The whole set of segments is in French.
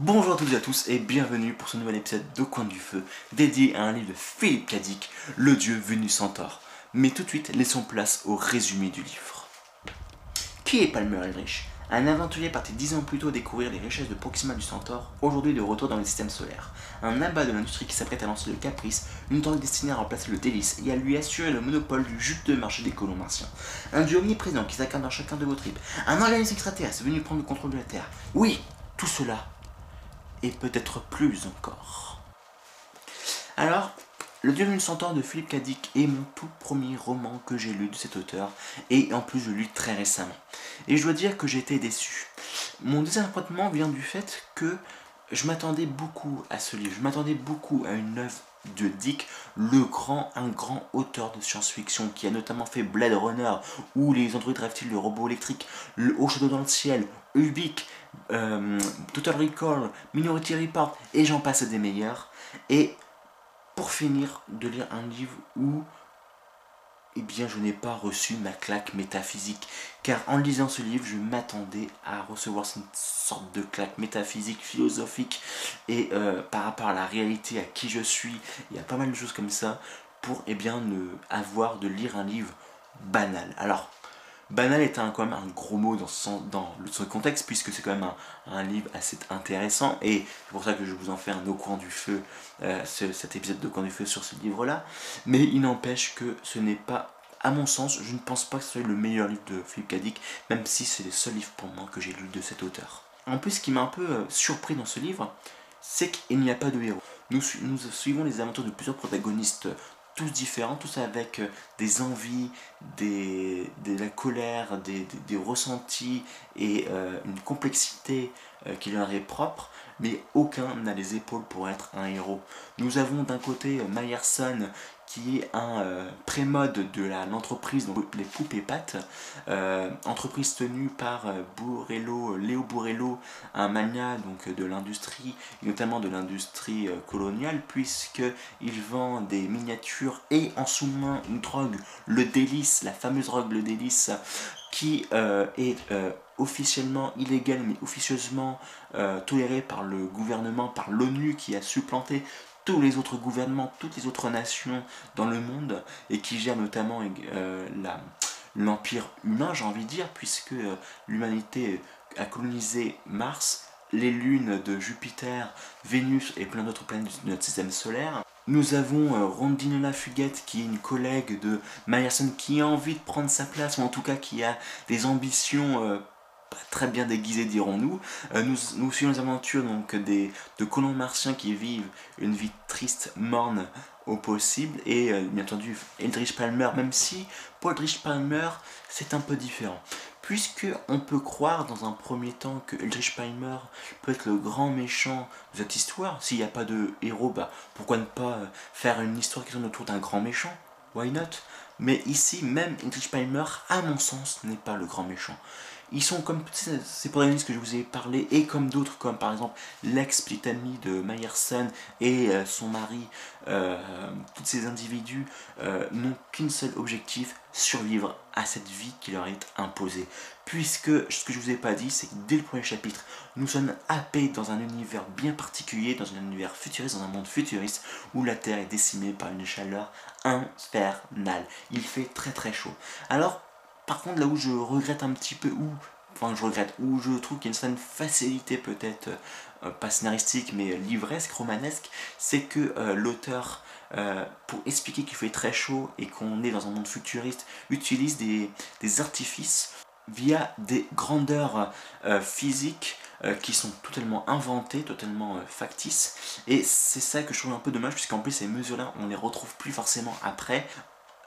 Bonjour à toutes et à tous et bienvenue pour ce nouvel épisode de Coin du Feu dédié à un livre de Philippe Cadic, Le Dieu venu centaure. Mais tout de suite, laissons place au résumé du livre. Qui est Palmer Eldritch Un aventurier parti dix ans plus tôt découvrir les richesses de Proxima du Centaure, aujourd'hui de retour dans le système solaire. Un abat de l'industrie qui s'apprête à lancer le Caprice, une drogue destinée à remplacer le délice et à lui assurer le monopole du juteux marché des colons martiens. Un dieu omniprésent qui s'incarne dans chacun de vos tripes. Un organisme extraterrestre venu prendre le contrôle de la Terre. Oui, tout cela et peut-être plus encore. Alors, Le Dieu d'une centaure de Philippe Cadic est mon tout premier roman que j'ai lu de cet auteur, et en plus je lu très récemment. Et je dois dire que été déçu. Mon désappointement vient du fait que je m'attendais beaucoup à ce livre, je m'attendais beaucoup à une œuvre de Dick, le grand, un grand auteur de science-fiction qui a notamment fait Blade Runner, ou les androïdes rêvent-ils le robot électrique, le haut château dans le ciel, Ubik, euh, Total Recall, Minority Report, et j'en passe des meilleurs. Et pour finir, de lire un livre où eh bien, je n'ai pas reçu ma claque métaphysique. Car en lisant ce livre, je m'attendais à recevoir une sorte de claque métaphysique, philosophique, et euh, par rapport à la réalité, à qui je suis, il y a pas mal de choses comme ça, pour eh bien, ne avoir de lire un livre banal. Alors, Banal est un, quand même un gros mot dans ce, contexte, puisque c'est quand même un, livre assez intéressant, et c'est pour ça que je vous en fais un au coin du feu, euh, cet épisode de coin du feu sur ce livre-là. Mais il n'empêche que ce n'est pas, à mon sens, je ne pense pas que ce soit le meilleur livre de Philippe Cadic, même si c'est le seul livre pour moi que j'ai lu de cet auteur. En plus, ce qui m'a un peu euh, surpris dans ce livre, c'est qu'il n'y a pas de héros. Nous, suivons les aventures de plusieurs protagonistes tous différents, tous avec euh, des envies, des, de la colère, des, ressentis et euh, une complexité euh, qui leur est propre, mais aucun n'a les épaules pour être un héros. Nous avons d'un côté Myerson qui est un euh, pré-mode de l'entreprise les poupées pattes, euh, entreprise tenue par euh, Léo Bourrello, un mania donc, de l'industrie, notamment de l'industrie coloniale, puisqu'il vend des miniatures et en sous-main une drogue, le délice, la fameuse drogue le délice, qui est officiellement illégale mais officieusement tolérée par le gouvernement, par l'ONU qui a supplanté tous les autres gouvernements, toutes les autres nations dans le monde et qui gèrent notamment euh, l'empire humain, j'ai envie de dire, puisque euh, l'humanité a colonisé Mars, les lunes de Jupiter, Vénus et plein d'autres planètes de notre système solaire. Nous avons euh, Rondinola Fuguette qui est une collègue de Myerson qui a envie de prendre sa place, ou en tout cas qui a des ambitions très bien déguisé, dirons-nous. Euh, nous, suivons les aventures donc, de colons martiens qui vivent une vie triste, morne au possible, et euh, bien entendu Eldridge Palmer, même si pour Eldridge Palmer c'est un peu différent. Puisque on peut croire dans un premier temps que Eldridge Palmer peut être le grand méchant de cette histoire, s'il n'y a pas de héros, bah, pourquoi ne pas euh, faire une histoire qui tourne autour d'un grand méchant? Why not? Mais ici, même Eldridge Palmer, à mon sens, n'est pas le grand méchant. Ils sont comme ces protagonistes que je vous ai parlé, et comme d'autres, comme par exemple l'ex-petite amie de Myerson et euh, son mari, euh, tous ces individus euh, n'ont qu'un seul objectif, survivre à cette vie qui leur est imposée. Puisque, ce que je vous ai pas dit, c'est que dès le premier chapitre, nous sommes happés dans un univers bien particulier, dans un univers futuriste, dans un monde futuriste, où la Terre est décimée par une chaleur infernale. Il fait très très chaud. Alors, par contre, là où je regrette un petit peu, ou enfin je regrette, où je trouve qu'il y a une certaine facilité peut-être, euh, pas scénaristique, mais livresque, romanesque, c'est que euh, l'auteur, euh, pour expliquer qu'il fait très chaud et qu'on est dans un monde futuriste, utilise des, artifices via des grandeurs physiques qui sont totalement inventées, totalement factices. Et c'est ça que je trouve un peu dommage, puisqu'en plus ces mesures-là, on les retrouve plus forcément après.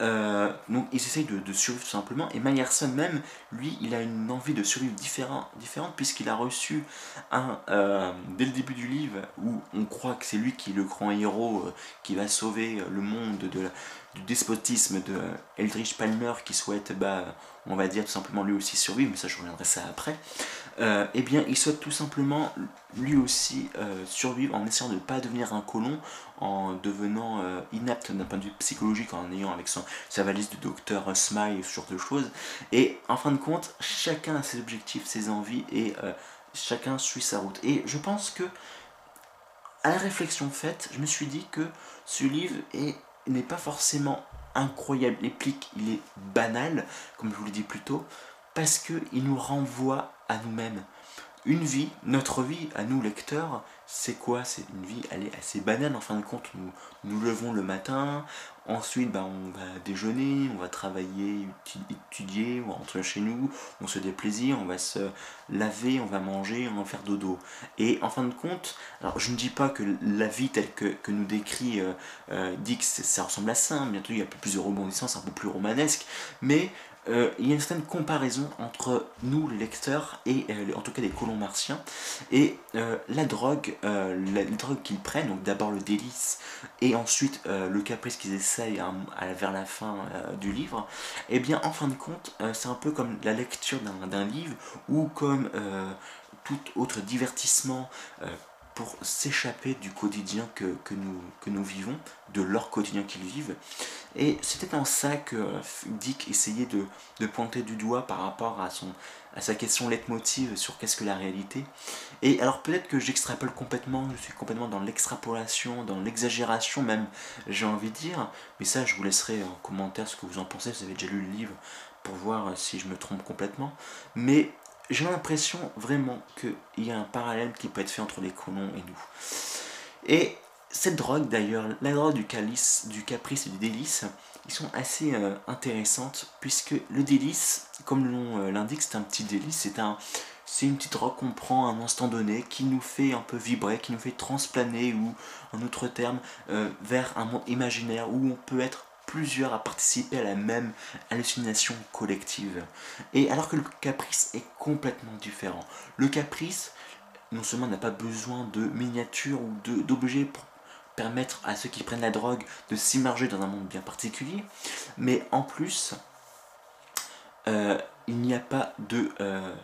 Euh, donc ils essayent de, survivre tout simplement. Et Myerson même, lui, il a une envie de survivre différent, différente puisqu'il a reçu un, euh, dès le début du livre, où on croit que c'est lui qui est le grand héros euh, qui va sauver le monde de du despotisme de Eldridge Palmer qui souhaite, bah, on va dire tout simplement lui aussi survivre, mais ça je reviendrai ça après. Euh, eh bien, il souhaite tout simplement lui aussi euh, survivre en essayant de ne pas devenir un colon, en devenant euh, inapte d'un point de vue psychologique, en ayant avec son, sa valise de docteur Smile, ce genre de choses. Et en fin de compte, chacun a ses objectifs, ses envies, et chacun suit sa route. Et je pense que, à la réflexion faite, je me suis dit que ce livre n'est pas forcément incroyable, éplique, il est banal, comme je vous l'ai dit plus tôt, parce qu'il nous renvoie à nous-mêmes. Une vie, notre vie, à nous lecteurs, c'est quoi? C'est une vie, elle est assez banale en fin de compte. Nous nous levons le matin, ensuite bah, on va déjeuner, on va travailler, étudier, on va rentrer chez nous, on se déplaisir, on va se laver, on va manger, on va faire dodo. Et en fin de compte, alors je ne dis pas que la vie telle que, nous décrit euh, euh, Dix, ça ressemble à ça, bientôt il y a plus de rebondissances, un peu plus romanesque, mais euh, il y a une certaine comparaison entre nous, les lecteurs, et euh, en tout cas les colons martiens, et la drogue, la, drogue qu'ils prennent, donc d'abord le délice, et ensuite le caprice qu'ils essayent vers la fin du livre, et eh bien en fin de compte, c'est un peu comme la lecture d'un livre, ou comme tout autre divertissement pour s'échapper du quotidien que, nous, que nous vivons, de leur quotidien qu'ils vivent. Et c'était en ça que Dick essayait de, pointer du doigt par rapport à, son, à sa question leitmotiv sur qu'est-ce que la réalité. Et alors peut-être que j'extrapole complètement, je suis complètement dans l'extrapolation, dans l'exagération même, j'ai envie de dire, mais ça je vous laisserai en commentaire ce que vous en pensez, vous avez déjà lu le livre pour voir si je me trompe complètement. Mais j'ai l'impression vraiment qu'il y a un parallèle qui peut être fait entre les colons et nous. Et cette drogue d'ailleurs, la drogue du calice, du caprice et du délice, ils sont assez euh, intéressantes puisque le délice, comme le euh, l'indique, c'est un petit délice, c'est un, une petite drogue qu'on prend à un instant donné qui nous fait un peu vibrer, qui nous fait transplaner ou en autre terme euh, vers un monde imaginaire où on peut être plusieurs à participer à la même hallucination collective. Et alors que le caprice est complètement différent. Le caprice, non seulement n'a pas besoin de miniatures ou d'objets pour permettre à ceux qui prennent la drogue de s'immerger dans un monde bien particulier, mais en plus, euh, il n'y a pas de... Euh,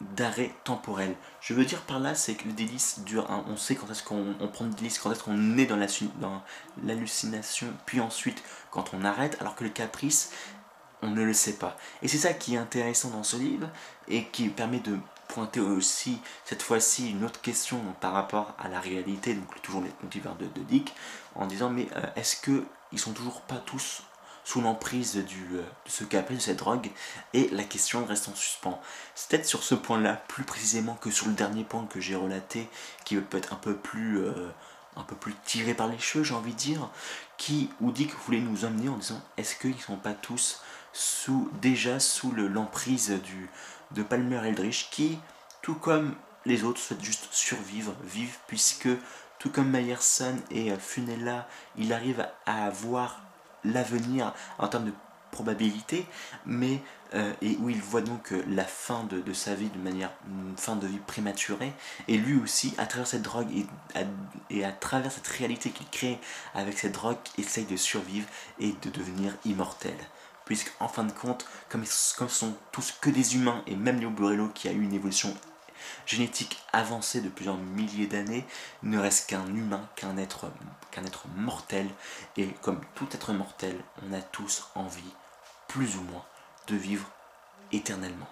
d'arrêt temporel. Je veux dire par là, c'est que le délice dure, on sait quand est-ce qu'on prend le délice, quand est-ce qu'on est dans l'hallucination, puis ensuite quand on arrête, alors que le caprice, on ne le sait pas. Et c'est ça qui est intéressant dans ce livre, et qui permet de pointer aussi, cette fois-ci, une autre question par rapport à la réalité, donc toujours les motiveurs de, de Dick, en disant, mais euh, est-ce qu'ils sont toujours pas tous sous l'emprise du, euh, de ce caprice, de cette drogue, et la question reste en suspens. C'est peut-être sur ce point-là, plus précisément que sur le dernier point que j'ai relaté, qui peut être un peu plus, euh, un peu plus tiré par les cheveux, j'ai envie de dire, qui ou dit que voulez nous emmener en disant est-ce qu'ils ne sont pas tous sous, déjà sous l'emprise du de Palmer Eldridge, qui, tout comme les autres, souhaitent juste survivre, vivre, puisque tout comme Meyerson et Funella, il arrive à avoir l'avenir en termes de probabilité, mais euh, et où il voit donc la fin de, sa vie de manière une fin de vie prématurée, et lui aussi, à travers cette drogue et à, travers cette réalité qu'il crée avec cette drogue, essaye de survivre et de devenir immortel. Puisqu'en fin de compte, comme, comme sont tous que des humains, et même Léo Burello qui a eu une évolution génétique avancée de plusieurs milliers d'années, ne reste qu'un humain, qu'un être, mortel. Et comme tout être mortel, on a tous envie, plus ou moins, de vivre éternellement.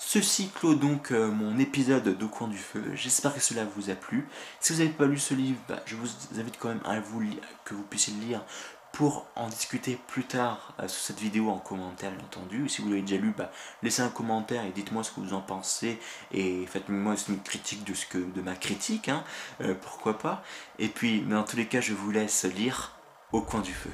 Ceci clôt donc euh, mon épisode de Coin du Feu. J'espère que cela vous a plu. Si vous n'avez pas lu ce livre, bah, je vous invite quand même à vous que vous puissiez le lire pour en discuter plus tard euh, sur cette vidéo en commentaire bien entendu. Si vous l'avez déjà lu, bah, laissez un commentaire et dites-moi ce que vous en pensez et faites-moi une critique de, ce que, de ma critique, hein, euh, pourquoi pas. Et puis, dans tous les cas, je vous laisse lire au coin du feu.